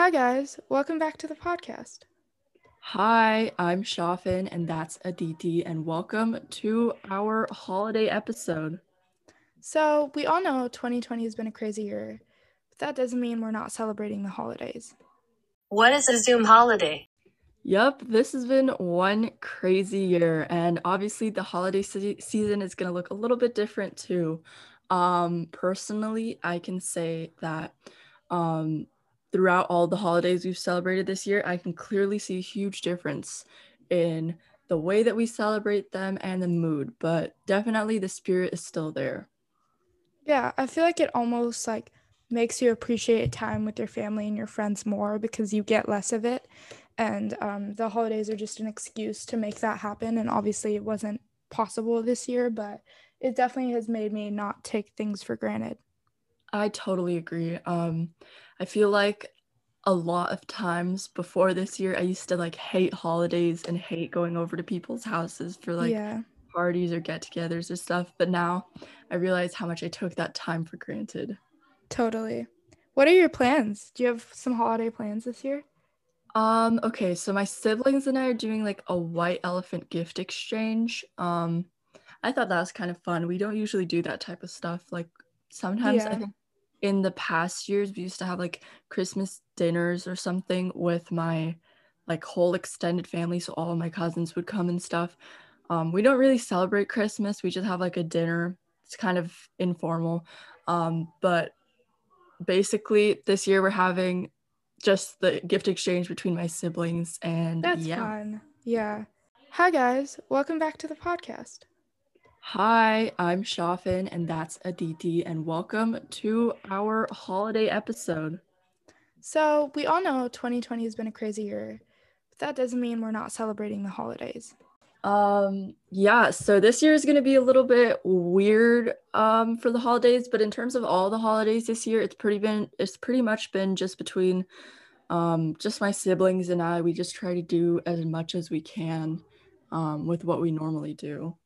Hi, guys. Welcome back to the podcast. Hi, I'm Chaafen, and that's Aditi, and welcome to our holiday episode. So, we all know 2020 has been a crazy year, but that doesn't mean we're not celebrating the holidays. What is a Zoom holiday? Yup, this has been one crazy year, and obviously the holiday se- season is going to look a little bit different too. Um, personally, I can say that um, throughout all the holidays we've celebrated this year, I can clearly see a huge difference in the way that we celebrate them and the mood, but definitely the spirit is still there. Yeah, I feel like it almost like makes you appreciate time with your family and your friends more because you get less of it. And um, the holidays are just an excuse to make that happen. And obviously, it wasn't possible this year, but it definitely has made me not take things for granted. I totally agree. Um, I feel like a lot of times before this year, I used to like hate holidays and hate going over to people's houses for like yeah, parties or get togethers or stuff. But now I realize how much I took that time for granted. totally. What are your plans? Do you have some holiday plans this year? Um, okay, so my siblings and I are doing like a white elephant gift exchange. Um, I thought that was kind of fun. We don't usually do that type of stuff. Like sometimes I Yeah. think in the past years we used to have like Christmas dinners or something with my like whole extended family, so all my cousins would come and stuff. Um, we don't really celebrate Christmas. We just have like a dinner. It's kind of informal. Um, but basically this year we're having just the gift exchange between my siblings and That's yeah. fun. Yeah. Hi, guys. Welcome back to the podcast. Hi, I'm Chaafen, and that's Aditi, and welcome to our holiday episode. So, we all know 2020 has been a crazy year, but that doesn't mean we're not celebrating the holidays. Um, yeah, so this year is going to be a little bit weird um for the holidays, but in terms of all the holidays this year, it's pretty been it's pretty much been just between um just my siblings and I. We just try to do as much as we can um with what we normally do.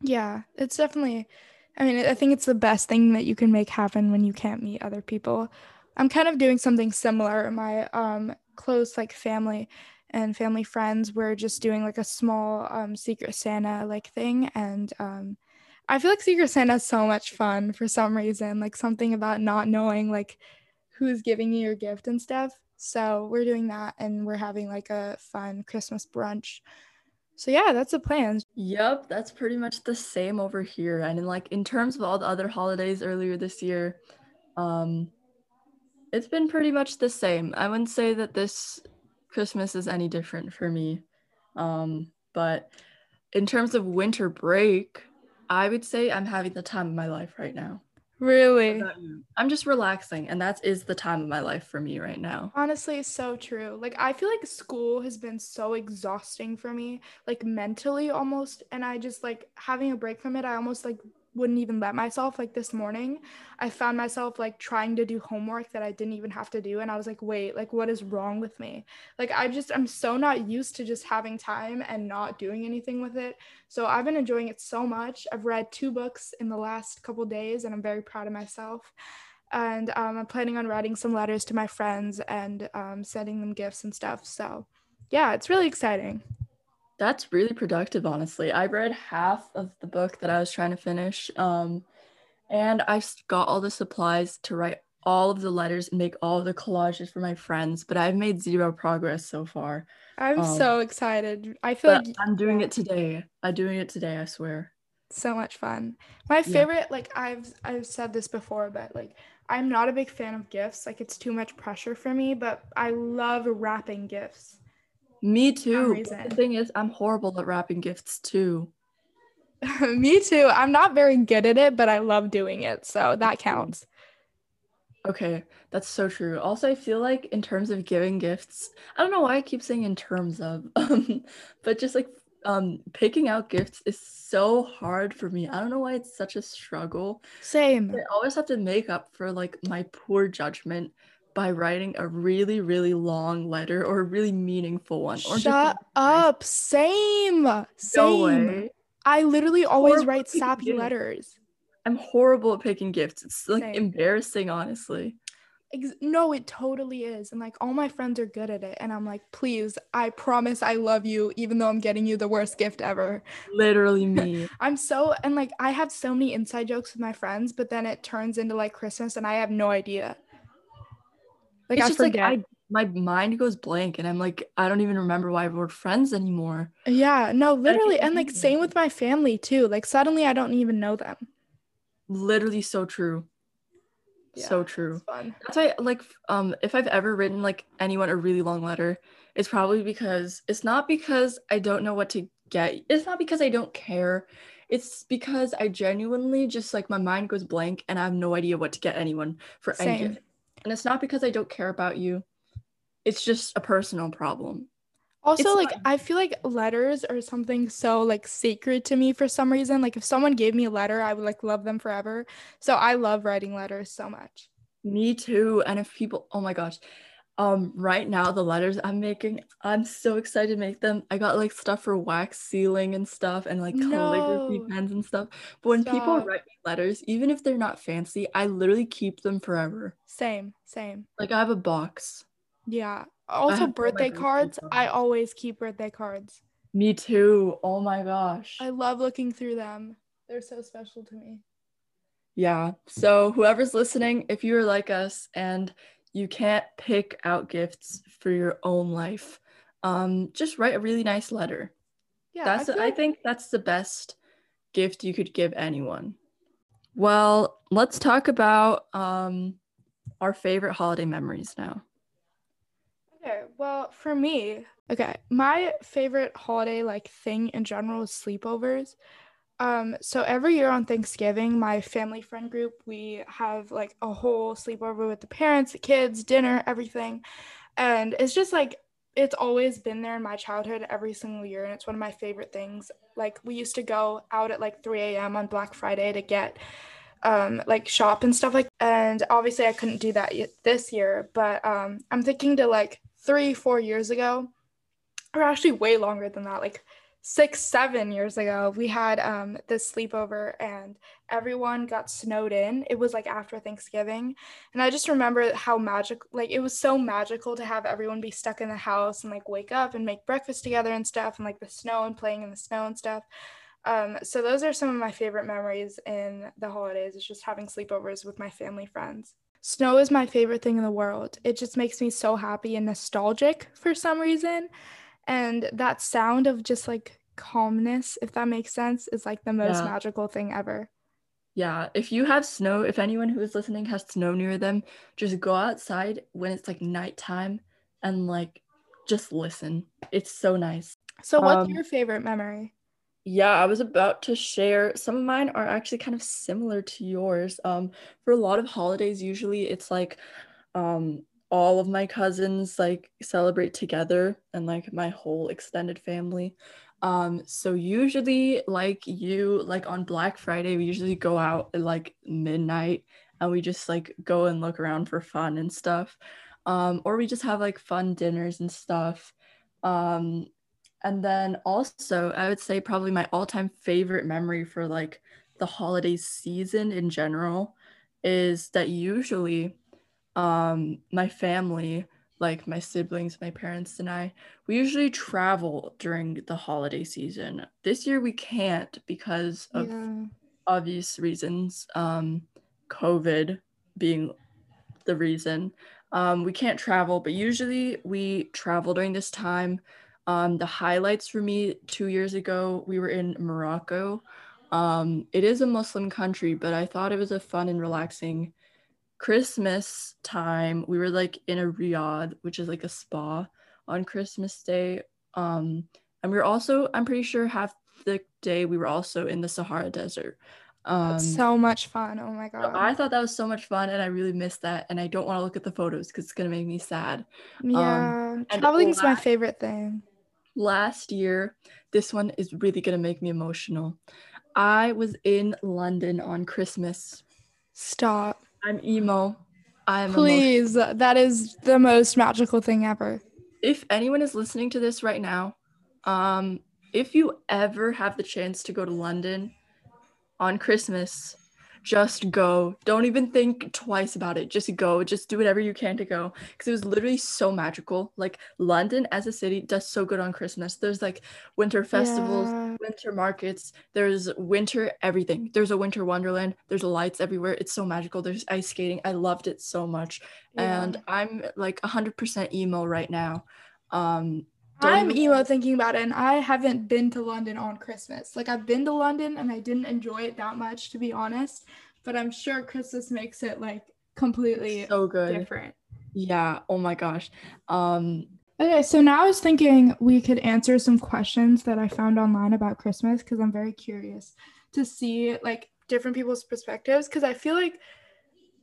Yeah, it's definitely, I mean, I think it's the best thing that you can make happen when you can't meet other people. I'm kind of doing something similar. My um, close, like, family and family friends, we're just doing like a small um, Secret Santa like thing. And um, I feel like Secret Santa is so much fun for some reason, like something about not knowing like who's giving you your gift and stuff. So we're doing that and we're having like a fun Christmas brunch. So yeah, that's the plan. Yep, that's pretty much the same over here. And in like in terms of all the other holidays earlier this year, um it's been pretty much the same. I wouldn't say that this Christmas is any different for me. Um but in terms of winter break, I would say I'm having the time of my life right now. Really? I'm just relaxing and that is the time of my life for me right now. Honestly, it's so true. Like, I feel like school has been so exhausting for me, like mentally almost. And I just like having a break from it, I almost like wouldn't even let myself. Like, this morning, I found myself like trying to do homework that I didn't even have to do. And I was like, wait, like, what is wrong with me? Like, I just, I'm so not used to just having time and not doing anything with it. So, I've been enjoying it so much. I've read two books in the last couple days, and I'm very proud of myself and um, I'm planning on writing some letters to my friends and um, sending them gifts and stuff. So, yeah, it's really exciting. That's really productive, honestly. I read half of the book that I was trying to finish. Um, and I got all the supplies to write all of the letters and make all the collages for my friends, but I've made zero progress so far. I'm Um, so excited. I feel like I'm doing it today. I'm doing it today, I swear. so much fun. My Yeah. favorite, like I've I've said this before, but like I'm not a big fan of gifts. Like it's too much pressure for me. But I love wrapping gifts. Me too. The thing is, I'm horrible at wrapping gifts too. me too. I'm not very good at it, but I love doing it. So that counts. Okay, that's so true. Also, I feel like in terms of giving gifts, I don't know why I keep saying in terms of, um, but just like um picking out gifts is so hard for me. I don't know why it's such a struggle. Same. I always have to make up for like my poor judgment by writing a really, really long letter or a really meaningful one. Or Shut nice- up. Same. No Same. way. I literally always write sappy gifts. letters. I'm horrible at picking gifts. It's like Same. embarrassing, honestly. Ex- no, it totally is. And like all my friends are good at it. And I'm like, please, I promise I love you, even though I'm getting you the worst gift ever. Literally me. I'm so, and like I have so many inside jokes with my friends, but then it turns into like Christmas and I have no idea. Like it's I just forget. like I my mind goes blank and I'm like, I don't even remember why we're friends anymore. yeah, no, literally. And like same with my family too. Like suddenly I don't even know them. Literally so true. so true. That's why like um if I've ever written like anyone a really long letter, it's probably because it's not because I don't know what to get. It's not because I don't care. It's because I genuinely just like my mind goes blank and I have no idea what to get anyone for any Same. gift. And it's not because I don't care about you. It's just a personal problem. Also, It's like. I feel like letters are something so like sacred to me for some reason. Like if someone gave me a letter, I would like love them forever. So I love writing letters so much. Me too. And if people, oh my gosh, um, right now the letters I'm making, I'm so excited to make them. I got like stuff for wax sealing and stuff, and like calligraphy No. pens and stuff. But when people write me letters, even if they're not fancy, I literally keep them forever. Same, same. Like I have a box. Yeah. Also birthday cards. I always keep birthday cards. Me too. Oh my gosh. I love looking through them. They're so special to me. Yeah. So whoever's listening, if you're like us and you can't pick out gifts for your own life, um, just write a really nice letter. Yeah. that's I, I like- think that's the best gift you could give anyone. Well, let's talk about um our favorite holiday memories now. Okay, well, for me, okay, my favorite holiday like thing in general is sleepovers. Um, so every year on Thanksgiving, my family friend group, we have like a whole sleepover with the parents, the kids, dinner, everything. And it's just like it's always been there in my childhood every single year, and it's one of my favorite things. Like we used to go out at like 3 a.m. on Black Friday to get um like shop and stuff like and obviously I couldn't do that this year but um I'm thinking to like three four years ago or actually way longer than that like six seven years ago we had um this sleepover and everyone got snowed in it was like after Thanksgiving and I just remember how magic like it was so magical to have everyone be stuck in the house and like wake up and make breakfast together and stuff and like the snow and playing in the snow and stuff um, so those are some of my favorite memories in the holidays is just having sleepovers with my family friends. Snow is my favorite thing in the world. It just makes me so happy and nostalgic for some reason. And that sound of just like calmness, if that makes sense, is like the most Yeah. magical thing ever. Yeah, if you have snow, if anyone who is listening has snow near them, just go outside when it's like nighttime and like just listen. It's so nice. So what's Um, your favorite memory? Yeah, I was about to share some of mine are actually kind of similar to yours. Um, for a lot of holidays, usually it's like um all of my cousins like celebrate together and like my whole extended family. Um, so usually like you like on Black Friday, we usually go out at like midnight and we just like go and look around for fun and stuff. Um, or we just have like fun dinners and stuff. Um, and then also, I would say probably my all-time favorite memory for like the holiday season in general is that usually um my family, like my siblings, my parents and I, we usually travel during the holiday season. This year we can't because of Yeah. obvious reasons, um, COVID being the reason. Um, we can't travel, but usually we travel during this time. Um, the highlights for me two years ago, we were in Morocco. Um, it is a Muslim country, but I thought it was a fun and relaxing Christmas time. We were like in a riad, which is like a spa on Christmas Day. Um, and we were also, I'm pretty sure half the day we were also in the Sahara Desert. Um, so much fun. Oh my god. I thought that was so much fun, and I really missed that. And I don't want to look at the photos because it's gonna make me sad. yeah. and Traveling is my favorite thing. Last year, this one is really gonna make me emotional. I was in London on Christmas. Stop. I'm emo. I'm emotional. Please. That is the most magical thing ever. If anyone is listening to this right now, um, if you ever have the chance to go to London on Christmas, just go. Don't even think twice about it. Just go. Just do whatever you can to go. Because it was literally so magical. Like London as a city does so good on Christmas. There's like winter festivals, Yeah. winter markets, there's winter everything. There's a winter wonderland, there's lights everywhere. It's so magical. There's ice skating. I loved it so much. And I'm like 100% emo right now. Um I'm emo thinking about it, and I haven't been to London on Christmas. Like I've been to London, and I didn't enjoy it that much, to be honest. But I'm sure Christmas makes it like completely so good. different. Yeah. Oh my gosh. Um Okay, so now I was thinking we could answer some questions that I found online about Christmas because I'm very curious to see like different people's perspectives because I feel like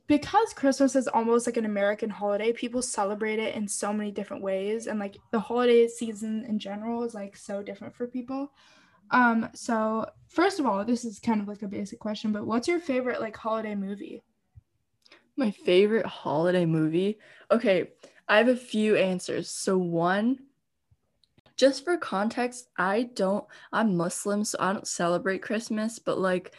because Christmas is almost like an American holiday, people celebrate it in so many different ways and like the holiday season in general is like so different for people. Um so first of all, this is kind of like a basic question, but what's your favorite like holiday movie? My favorite holiday movie. Okay, I have a few answers. So one, just for context, I don't I'm Muslim, so I don't celebrate Christmas, but like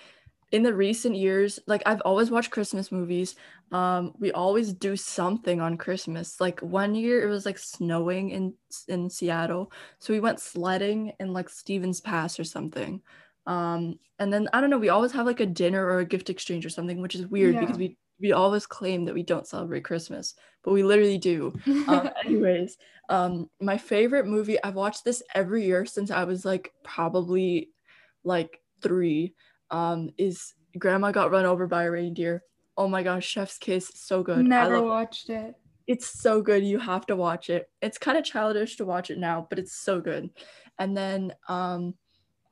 in the recent years, like I've always watched Christmas movies. Um we always do something on Christmas. Like one year it was like snowing in in Seattle, so we went sledding in like Stevens Pass or something. Um and then I don't know, we always have like a dinner or a gift exchange or something, which is weird because we we always claim that we don't celebrate Christmas, but we literally do. Um, anyways, um, my favorite movie, I've watched this every year since I was like probably like three, um, is Grandma Got Run Over by a Reindeer. Oh my gosh, Chef's Kiss, so good. I Never watched it. it's so good. You have to watch it. It's kind of childish to watch it now, but it's so good. And then um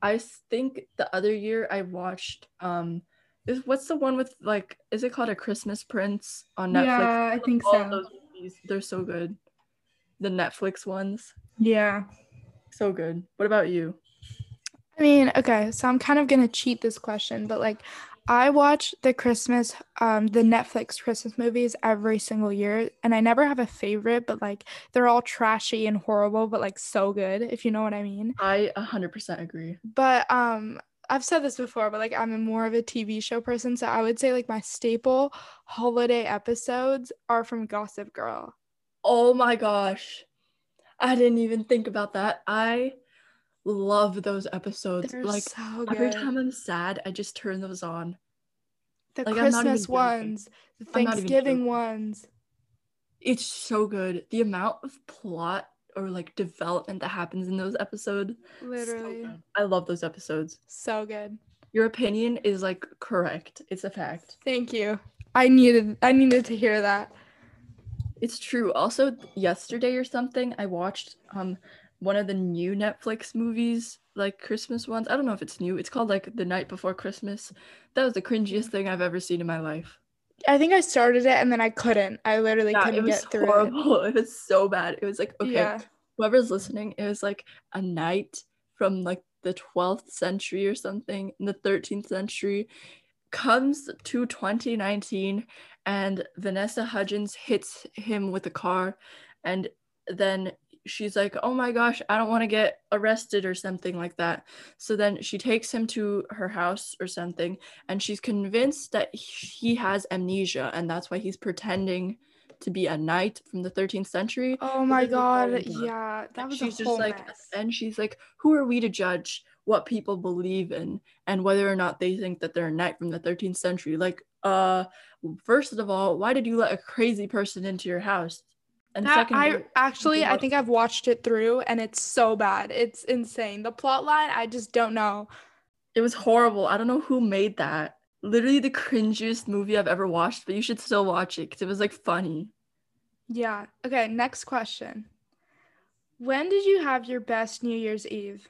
I think the other year I watched um is what's the one with like is it called a Christmas Prince on Netflix? Yeah, I think All so. those movies, they're so good. The Netflix ones, Yeah. so good. What about you? I mean, okay, so I'm kind of gonna cheat this question, but like I watch the Christmas, um, the Netflix Christmas movies every single year, and I never have a favorite, but like they're all trashy and horrible, but like so good, if you know what I mean. I 100% agree. But um, I've said this before, but like I'm more of a TV show person, so I would say like my staple holiday episodes are from Gossip Girl. Oh my gosh. I didn't even think about that. I love those episodes. They're like so every time I'm sad, I just turn those on. the like, I'm not even Christmas ones, the I'm not even Thanksgiving ones. It's so good. The amount of plot or like development that happens in those episodes. Literally. good. I love those episodes. So good. Your opinion is like correct. It's a fact. Thank you. I needed I needed to hear that. It's true. Also, yesterday or something, I watched um one of the new Netflix movies, like Christmas ones. I don't know if it's new. It's called like The Knight Before Christmas. That was the cringiest thing I've ever seen in my life. I think I started it and then I couldn't. I literally Yeah, couldn't get through horrible. It. was so bad. It was like okay, Yeah. whoever's listening, it was like a knight from like the 12th century or something in the 13th century comes to 2019 and Vanessa Hudgens hits him with a car and then she's like oh my gosh I don't want to get arrested or something like that so then she takes him to her house or something and she's convinced that he has amnesia and that's why he's pretending to be a knight from the 13th century Oh my god. Yeah. That was she's a whole just like mess. and she's like who are we to judge what people believe in and whether or not they think that they're a knight from the 13th century like uh first of all why did you let a crazy person into your house and That, second I actually I think I've watched it through and it's so bad. It's insane. The plot line, I just don't know. it was horrible i don't know who made that literally the cringiest movie i've ever watched but you should still watch it because it was like funny Yeah. Okay, next question. When did you have your best New Year's Eve?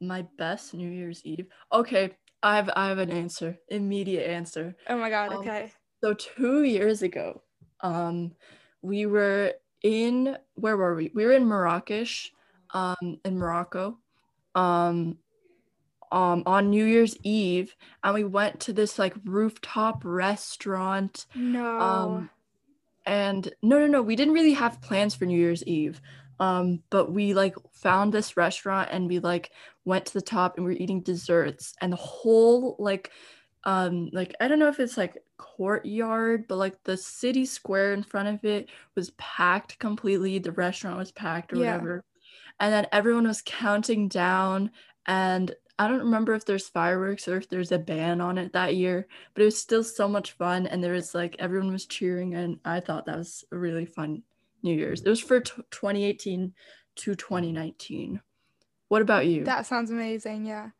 my best new year's eve okay i have i have an answer immediate answer Oh my god, Um, okay. So two years ago, um, we were in where were we? We were in Marrakesh, um, in Morocco, um, um, on New Year's Eve, and we went to this like rooftop restaurant. No. Um, and no, no, no, we didn't really have plans for New Year's Eve. Um, but we like found this restaurant and we like went to the top and we are eating desserts and the whole like um like I don't know if it's like courtyard, but like the city square in front of it was packed completely. The restaurant was packed or Yeah. whatever. And then everyone was counting down and I don't remember if there's fireworks or if there's a ban on it that year, but it was still so much fun and there was like everyone was cheering and I thought that was a really fun New Year's. It was for t- 2018 to 2019. What about you? That sounds amazing. Yeah.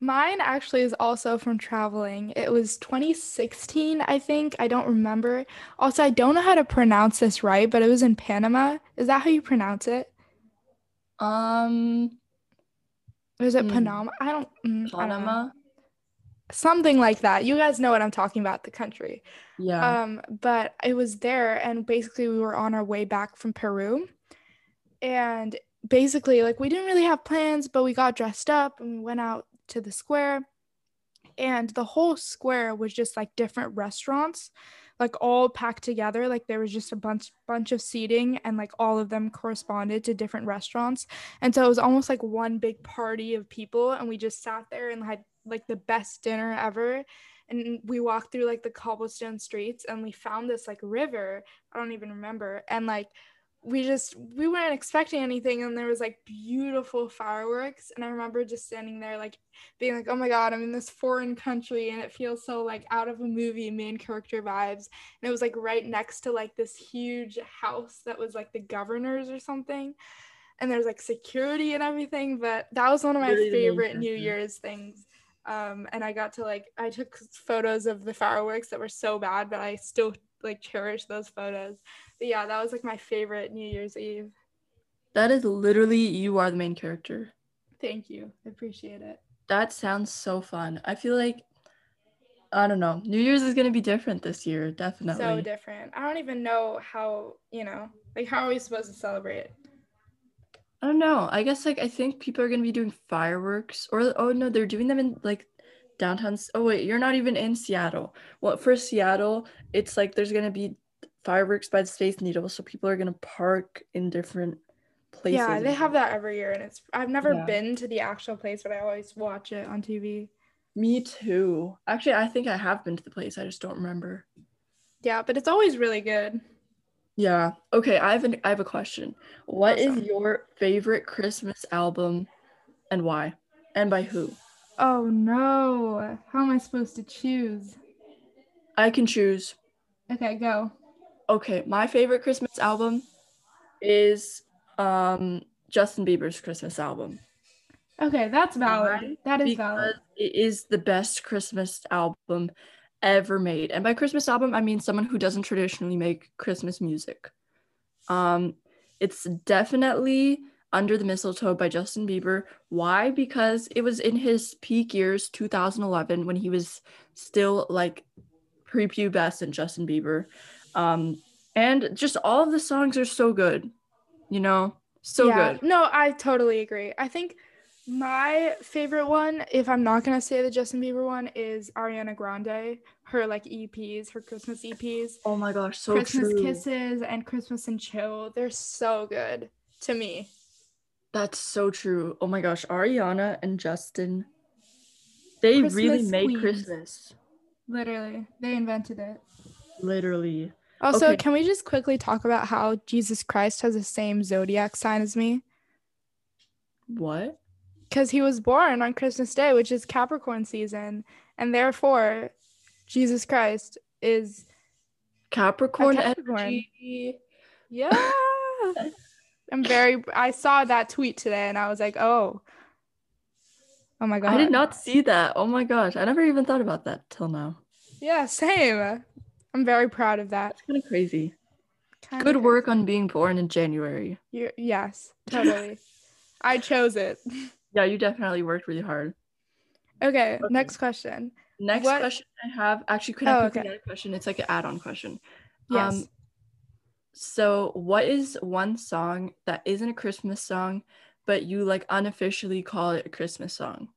Mine actually is also from traveling. It was 2016, I think. I don't remember. Also, I don't know how to pronounce this right, but it was in Panama. Is that how you pronounce it? um is it Hmm. Panama? I don't, mm, I don't. Panama? Something like that. You guys know what I'm talking about, the country. Yeah. Um, but it was there, and basically we were on our way back from Peru, and basically like we didn't really have plans, but we got dressed up and we went out to the square, and the whole square was just like different restaurants, like all packed together. Like there was just a bunch bunch of seating, and like all of them corresponded to different restaurants, and so it was almost like one big party of people, and we just sat there and had like the best dinner ever. And we walked through like the cobblestone streets and we found this like river i don't even remember. And like we just we weren't expecting anything and there was like beautiful fireworks and i remember just standing there like being like oh my god i'm in this foreign country and it feels so like out of a movie main character vibes. And it was like right next to like this huge house that was like the governor's or something and there's like security and everything but that was one of my main favorite new year's things. Um, and I got to like I took photos of the fireworks that were so bad, but I still like cherish those photos. But yeah, that was like my favorite New Year's Eve. That is literally you are the main character. Thank you, I appreciate it. That sounds so fun. I feel like I don't know. New Year's is gonna be different this year, definitely. So different. I don't even know how you know like how are we supposed to celebrate? I don't know. I guess like I think people are gonna be doing fireworks, or oh no, they're doing them in like downtown. Oh wait, you're not even in Seattle. Well, for Seattle, it's like there's gonna be fireworks by the Space Needle, so people are gonna park in different places. Yeah, they have that every year, and it's I've never Yeah. been to the actual place, but I always watch it on TV. Me too. Actually, I think I have been to the place. I just don't remember. Yeah, but it's always really good. Yeah. Okay, I have an I have a question. What is Awesome. your favorite Christmas album and why? And by who? Oh no, how am I supposed to choose? I can choose. Okay, go. Okay, my favorite Christmas album is um Justin Bieber's Christmas album. Okay, that's valid. That is because valid. it is the best Christmas album ever made. And by Christmas album, I mean someone who doesn't traditionally make Christmas music. Um, it's definitely Under the Mistletoe by Justin Bieber. Why? Because it was in his peak years, 2011, when he was still like prepubescent Justin Bieber. Um, and just all of the songs are so good, you know, so yeah. good. No, I totally agree. I think my favorite one, if I'm not gonna say the Justin Bieber one, is Ariana Grande. Her like EPs, her Christmas EPs, Oh my gosh, so Christmas true. Kisses and Christmas and Chill. They're so good to me. That's so true. Oh my gosh, Ariana and Justin, they really made queens. Christmas. Literally, they invented it. Literally. Also, Okay. can we just quickly talk about how Jesus Christ has the same zodiac sign as me? What? Because he was born on Christmas Day, which is Capricorn season, and therefore Jesus Christ is Capricorn, Capricorn. energy. yeah. I'm very. I saw that tweet today, and I was like, oh, oh my god. I did not see that. Oh my gosh, I never even thought about that till now. Yeah, same. I'm very proud of that. It's kind of crazy. Kinda Good crazy. work on being born in January. You- yes, totally. I chose it. Yeah, you definitely worked really hard. Okay, Okay. next question. Next What- question I have, actually, could I Oh, okay. question? It's like an add-on question. Yes. Um, so what is one song that isn't a Christmas song, but you like unofficially call it a Christmas song?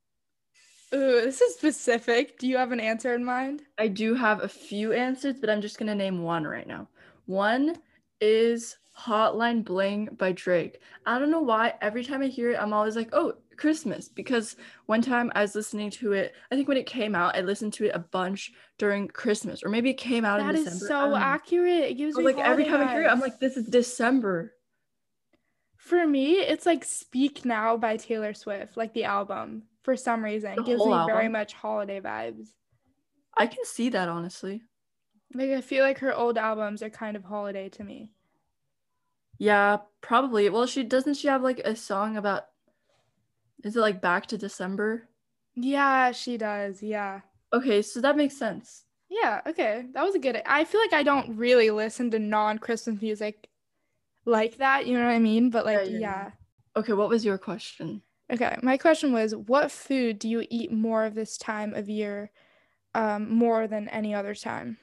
Ooh, this is specific. Do you have an answer in mind? I do have a few answers, but I'm just gonna name one right now. One is Hotline Bling by Drake. I don't know why. Every time I hear it, I'm always like, oh, Christmas. Because one time I was listening to it, I think when it came out, I listened to it a bunch during Christmas, or maybe it came out That in is December. I so don't accurate. It gives me like every time I hear it, I'm like, this is December. For me, it's like Speak Now by Taylor Swift, like the album. For some reason, The it gives me very much holiday vibes. I can see that honestly. Like I feel like her old albums are kind of holiday to me. Yeah, probably. Well, she doesn't she have like a song about is it like back to December? Yeah, she does. Yeah. Okay, so that makes sense. Yeah, okay. That was a good. I feel like I don't really listen to non-Christmas music like that, you know what I mean? But like yeah, yeah. yeah. Okay, what was your question? Okay, my question was what food do you eat more of this time of year um more than any other time?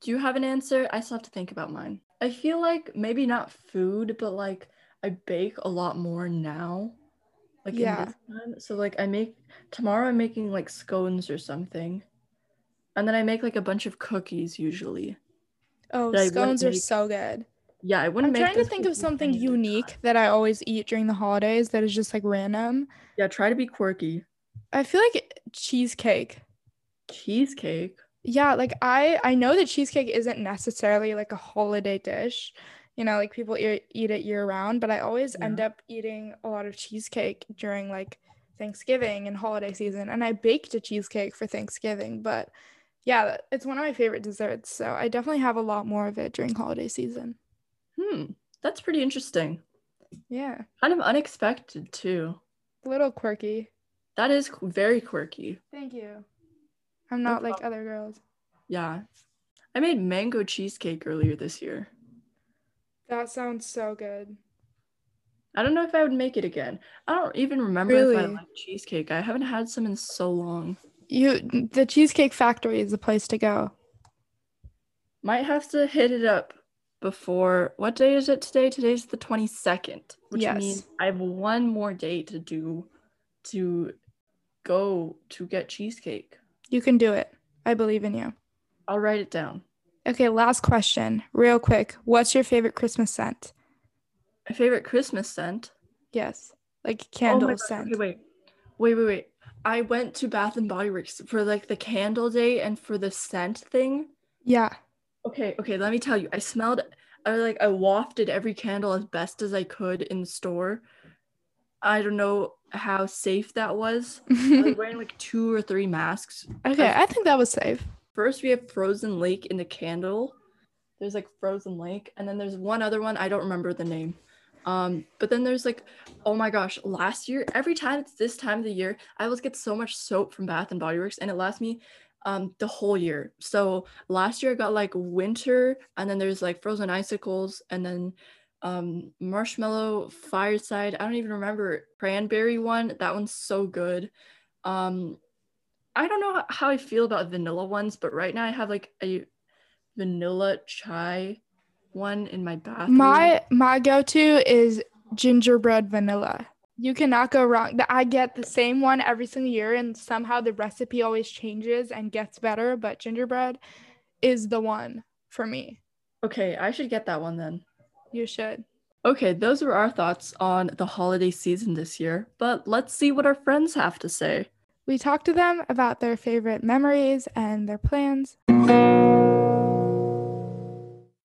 Do you have an answer? I still have to think about mine. I feel like maybe not food, but like I bake a lot more now. Like Yeah. in this time. So like I make tomorrow I'm making like scones or something. And then I make like a bunch of cookies usually. Oh, That scones are make- so good. Yeah, I wouldn't I'm trying to think of something unique time. that I always eat during the holidays that is just like random. Yeah, try to be quirky. I feel like cheesecake. Cheesecake. Yeah, like I I know that cheesecake isn't necessarily like a holiday dish. You know, like people eat, eat it year round, but I always end up eating a lot of cheesecake during like Thanksgiving and holiday season. And I baked a cheesecake for Thanksgiving, but yeah, it's one of my favorite desserts. So I definitely have a lot more of it during holiday season. Hmm, that's pretty interesting. Yeah, Kind of unexpected too. a little quirky. That is qu- very quirky. Thank you. I'm No not like other girls. Yeah. I made mango cheesecake earlier this year. That sounds so good. I don't know if I would make it again. I don't even remember if I like cheesecake. I haven't had some in so long. You the Cheesecake Factory is the place to go. Might have to hit it up before what day is it today? Today's the 22nd, which Yes. means I have one more day to do to go to get cheesecake. You can do it. I believe in you. I'll write it down. Okay, last question, real quick. What's your favorite Christmas scent? My favorite Christmas scent. Yes, like Oh candle gosh, scent. Okay, wait. Wait, wait, wait. I went to Bath and Body Works for like the candle day and for the scent thing. Yeah. Okay, okay, let me tell you. I smelled I like I wafted every candle as best as I could in the store. I don't know how safe that was. I was wearing like two or three masks. Okay, I think that was safe. First we have Frozen Lake in the candle. There's like Frozen Lake and then there's one other one I don't remember the name. Um but then there's like oh my gosh, last year every time it's this time of the year, I always get so much soap from Bath and Body Works and it lasts me um the whole year. So last year I got like winter and then there's like frozen icicles and then um marshmallow fireside. I don't even remember cranberry one. That one's so good. Um I don't know how I feel about vanilla ones, but right now I have like a vanilla chai one in my bathroom. My my go-to is gingerbread vanilla. You cannot go wrong. I get the same one every single year, and somehow the recipe always changes and gets better. But gingerbread is the one for me. okay, I should get that one then. You should. Okay, those were our thoughts on the holiday season this year, but let's see what our friends have to say. We talked to them about their favorite memories and their plans.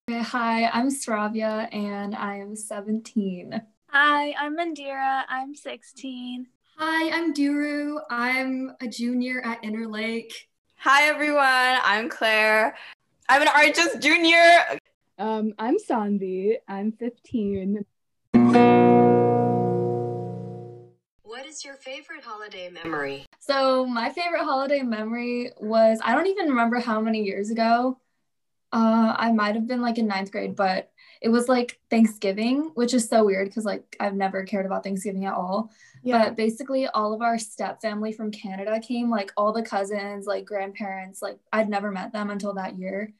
Hi, I'm Stravia and I am 17. Hi, I'm Mandira. I'm 16. Hi, I'm Duru. I'm a junior at Interlake. Hi everyone, I'm Claire. I'm an Arches junior. Um, I'm Sanvi. I'm 15. Is your favorite holiday memory? So, my favorite holiday memory was I don't even remember how many years ago. Uh, I might have been like in ninth grade, but it was like Thanksgiving, which is so weird because like I've never cared about Thanksgiving at all. Yeah. But basically, all of our step family from Canada came, like all the cousins, like grandparents. Like I'd never met them until that year,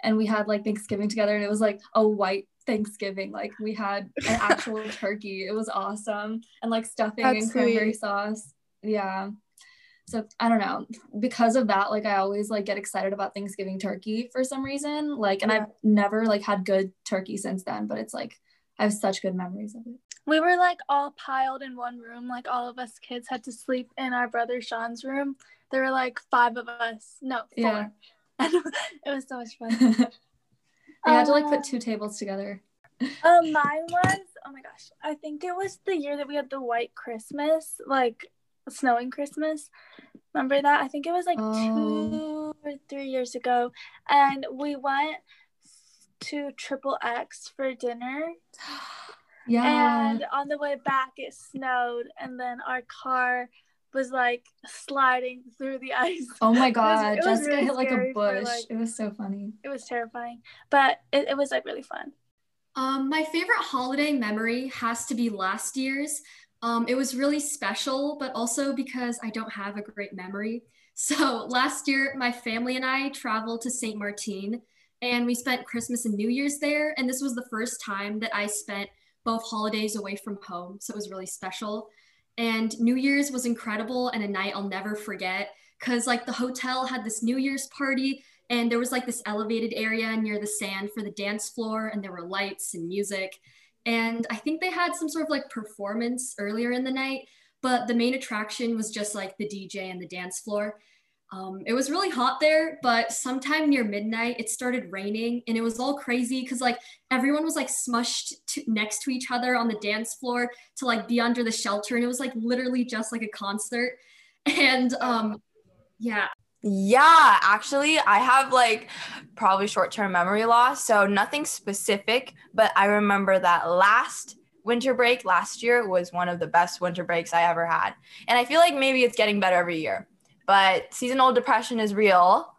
and we had like Thanksgiving together, and it was like a white Thanksgiving. Like we had an actual turkey. It was awesome, and like stuffing That's and cranberry sweet. sauce. Yeah. So I don't know. Because of that, like I always like get excited about Thanksgiving turkey for some reason. Like, and Yeah. I've never like had good turkey since then. But it's like I have such good memories of it. We were like all piled in one room. Like all of us kids had to sleep in our brother Sean's room. There were like five of us. No, four. Yeah. And it was so much fun. I had to like Uh, put two tables together. Um, mine was oh my gosh, I think it was the year that we had the white Christmas, like snowing Christmas. Remember that? I think it was like Oh. two or three years ago, and we went to Triple X for dinner. Yeah. And on the way back, it snowed, and then our car was like sliding through the ice. oh my god, it was Jessica really hit like a scary for, bush. like- it was so funny. It was terrifying, but it, it was like really fun. Um, my favorite holiday memory has to be last year's. Um, it was really special, but also because I don't have a great memory. So last year, my family and I traveled to St. Martin and we spent Christmas and New Year's there. And this was the first time that I spent both holidays away from home. So it was really special. And New Year's was incredible and a night I'll never forget because, like, the hotel had this New Year's party and there was like this elevated area near the sand for the dance floor and there were lights and music. And i think they had some sort of like performance earlier in the night but the main attraction was just like the dj and the dance floor um, it was really hot there but sometime near midnight it started raining and it was all crazy because like everyone was like smushed next to each other on the dance floor to like be under the shelter and it was like literally just like a concert and um yeah Yeah, actually, I have like probably short term memory loss. So nothing specific, but I remember that last winter break last year was one of the best winter breaks I ever had. And I feel like maybe it's getting better every year, but seasonal depression is real.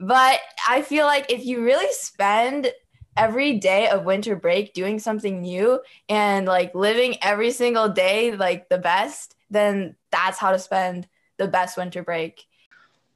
But I feel like if you really spend every day of winter break doing something new and like living every single day like the best, then that's how to spend the best winter break.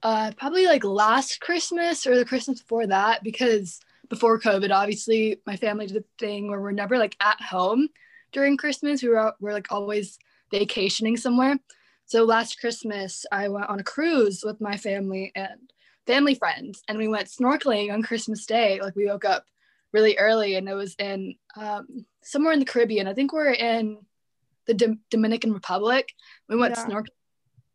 Uh, probably like last Christmas or the Christmas before that, because before COVID, obviously, my family did a thing where we're never like at home during Christmas. We were we're like always vacationing somewhere. So last Christmas, I went on a cruise with my family and family friends, and we went snorkeling on Christmas Day. Like we woke up really early, and it was in um, somewhere in the Caribbean. I think we're in the Dom- Dominican Republic. We went Yeah. snorkeling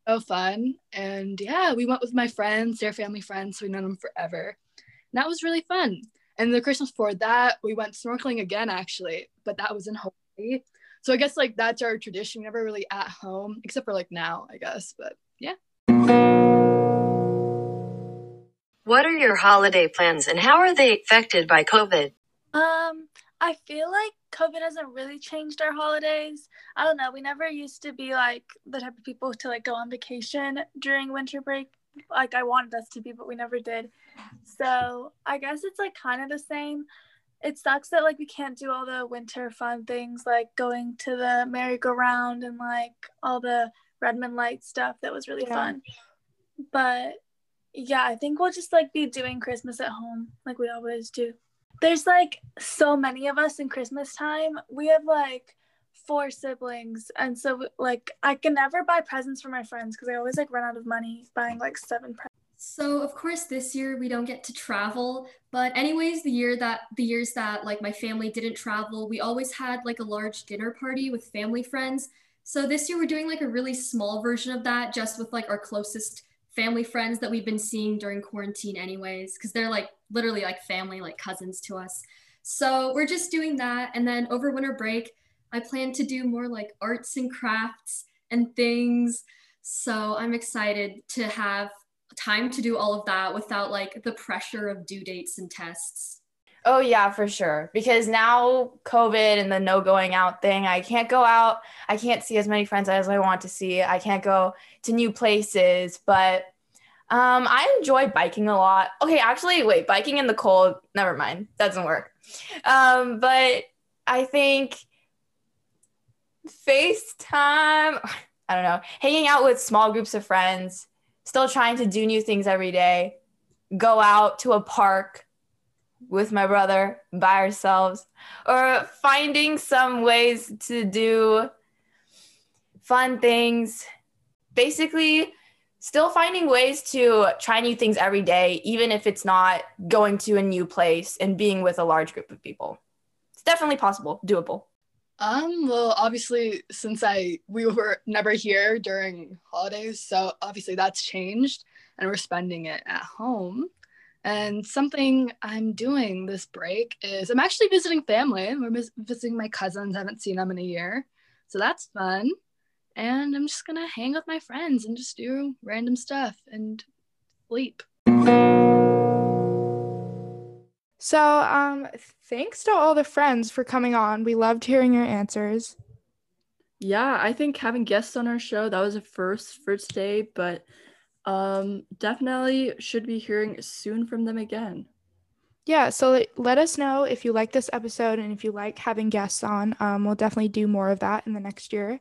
so fun. And yeah, we went with my friends, their family friends, so we known them forever. And that was really fun. And the Christmas before that, we went snorkeling again, actually, but that was in Hawaii. So I guess like that's our tradition. We never really at home, except for like now, I guess. But yeah. What are your holiday plans and how are they affected by COVID? Um, I feel like COVID hasn't really changed our holidays. I don't know. We never used to be like the type of people to like go on vacation during winter break. Like I wanted us to be, but we never did. So I guess it's like kind of the same. It sucks that like we can't do all the winter fun things like going to the merry-go-round and like all the Redmond Light stuff that was really Yeah. fun. But yeah, I think we'll just like be doing Christmas at home like we always do. There's like so many of us in Christmas time. We have like four siblings, and so like I can never buy presents for my friends because I always like run out of money buying like seven presents. So of course this year we don't get to travel, but anyways, the year that the years that like my family didn't travel, we always had like a large dinner party with family friends. So this year we're doing like a really small version of that just with like our closest family friends that we've been seeing during quarantine anyways because they're like literally like family like cousins to us. So we're just doing that and then over winter break I plan to do more like arts and crafts and things. So I'm excited to have time to do all of that without like the pressure of due dates and tests. Oh yeah, for sure. Because now COVID and the no going out thing, I can't go out. I can't see as many friends as I want to see. I can't go to new places, but um, I enjoy biking a lot. Okay, actually, wait, biking in the cold, never mind. Doesn't work. Um, but I think FaceTime, I don't know, hanging out with small groups of friends, still trying to do new things every day, go out to a park with my brother by ourselves, or finding some ways to do fun things. Basically, still finding ways to try new things every day, even if it's not going to a new place and being with a large group of people. it's definitely possible, doable. Um, well, obviously, since I we were never here during holidays, so obviously that's changed, and we're spending it at home. And something I'm doing this break is I'm actually visiting family. We're vis- visiting my cousins. I haven't seen them in a year, so that's fun. And I'm just gonna hang with my friends and just do random stuff and sleep. So, um, thanks to all the friends for coming on. We loved hearing your answers. Yeah, I think having guests on our show that was a first for today, but um, definitely should be hearing soon from them again. Yeah, so let, let us know if you like this episode and if you like having guests on. Um, we'll definitely do more of that in the next year.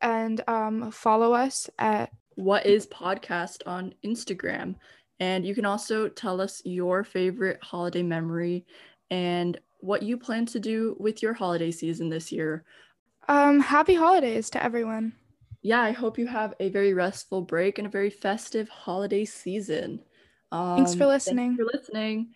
And um, follow us at What is Podcast on Instagram. And you can also tell us your favorite holiday memory and what you plan to do with your holiday season this year. um, Happy Holidays to everyone. Yeah, I hope you have a very restful break and a very festive holiday season. Um, Thanks for listening. Thanks for listening.